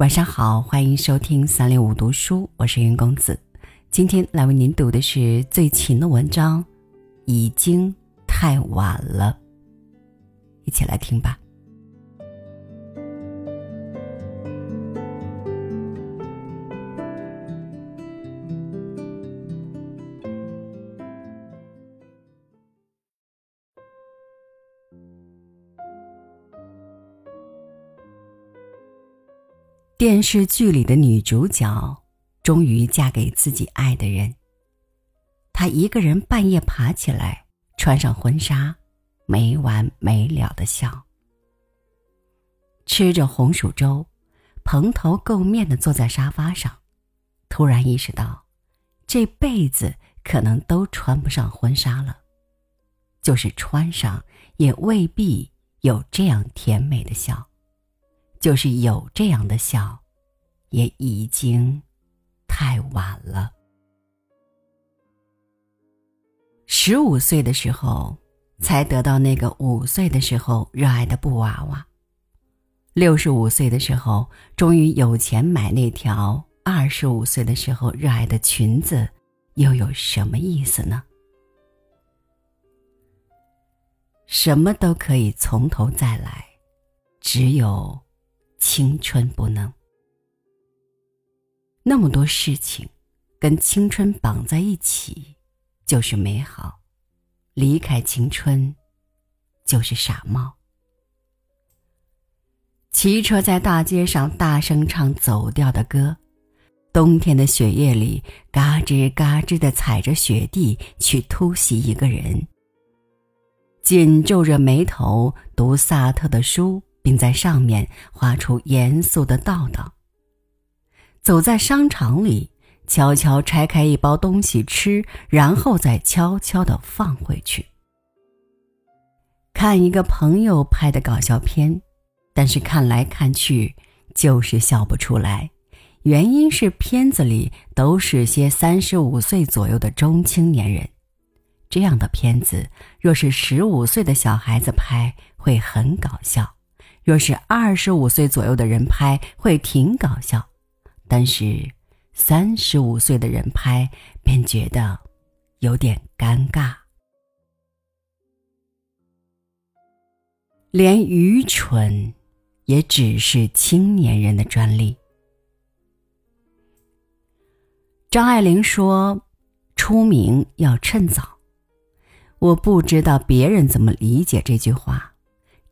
晚上好，欢迎收听三六五读书，我是云公子。今天来为您读的是最勤的文章，已经太晚了。一起来听吧。电视剧里的女主角终于嫁给自己爱的人。她一个人半夜爬起来，穿上婚纱，没完没了的笑，吃着红薯粥，蓬头垢面的坐在沙发上，突然意识到，这辈子可能都穿不上婚纱了，就是穿上，也未必有这样甜美的笑。就是有这样的笑，也已经太晚了。十五岁的时候，才得到那个五岁的时候热爱的布娃娃；六十五岁的时候，终于有钱买那条二十五岁的时候热爱的裙子，又有什么意思呢？什么都可以从头再来，只有。青春不能，那么多事情跟青春绑在一起，就是美好；离开青春，就是傻帽。骑车在大街上大声唱走调的歌，冬天的雪夜里，嘎吱嘎吱的踩着雪地去突袭一个人，紧皱着眉头读萨特的书。并在上面画出严肃的道道。走在商场里，悄悄拆开一包东西吃，然后再悄悄的放回去。看一个朋友拍的搞笑片，但是看来看去就是笑不出来，原因是片子里都是些三十五岁左右的中青年人。这样的片子，若是十五岁的小孩子拍，会很搞笑。若是二十五岁左右的人拍，会挺搞笑；但是三十五岁的人拍，便觉得有点尴尬。连愚蠢，也只是青年人的专利。张爱玲说：“出名要趁早。”我不知道别人怎么理解这句话。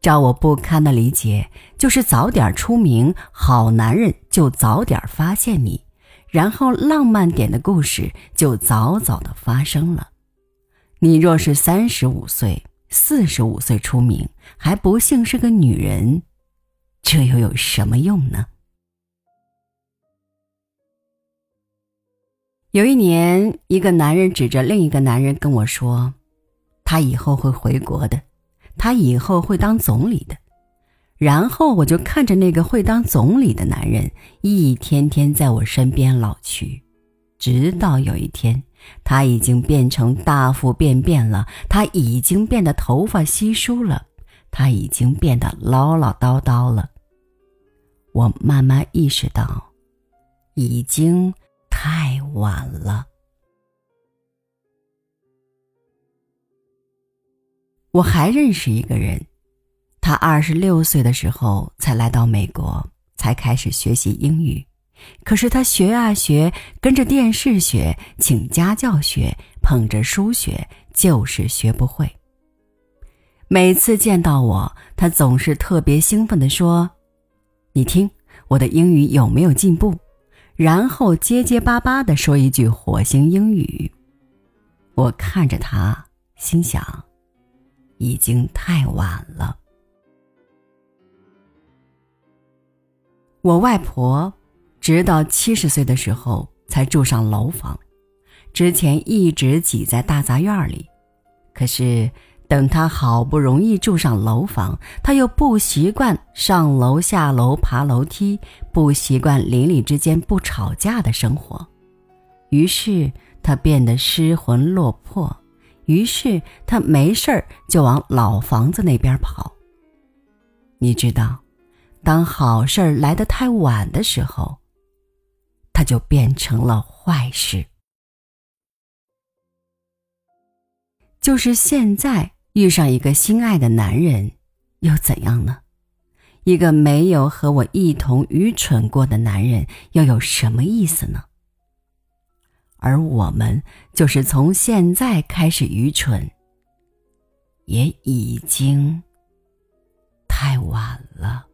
照我不堪的理解，就是早点出名，好男人就早点发现你，然后浪漫点的故事就早早的发生了。你若是三十五岁、四十五岁出名，还不幸是个女人，这又有什么用呢？有一年，一个男人指着另一个男人跟我说：“他以后会回国的。”他以后会当总理的，然后我就看着那个会当总理的男人一天天在我身边老去，直到有一天，他已经变成大腹便便了，他已经变得头发稀疏了，他已经变得唠唠叨叨了。我慢慢意识到，已经太晚了。我还认识一个人，他二十六岁的时候才来到美国，才开始学习英语。可是他学啊学，跟着电视学，请家教学，捧着书学，就是学不会。每次见到我，他总是特别兴奋地说：“你听我的英语有没有进步？”然后结结巴巴地说一句火星英语。我看着他，心想。已经太晚了。我外婆直到七十岁的时候才住上楼房，之前一直挤在大杂院里。可是等她好不容易住上楼房，她又不习惯上楼下楼爬楼梯，不习惯邻里之间不吵架的生活，于是她变得失魂落魄。于是他没事儿就往老房子那边跑。你知道，当好事儿来得太晚的时候，它就变成了坏事。就是现在遇上一个心爱的男人，又怎样呢？一个没有和我一同愚蠢过的男人，又有什么意思呢？而我们就是从现在开始愚蠢，也已经太晚了。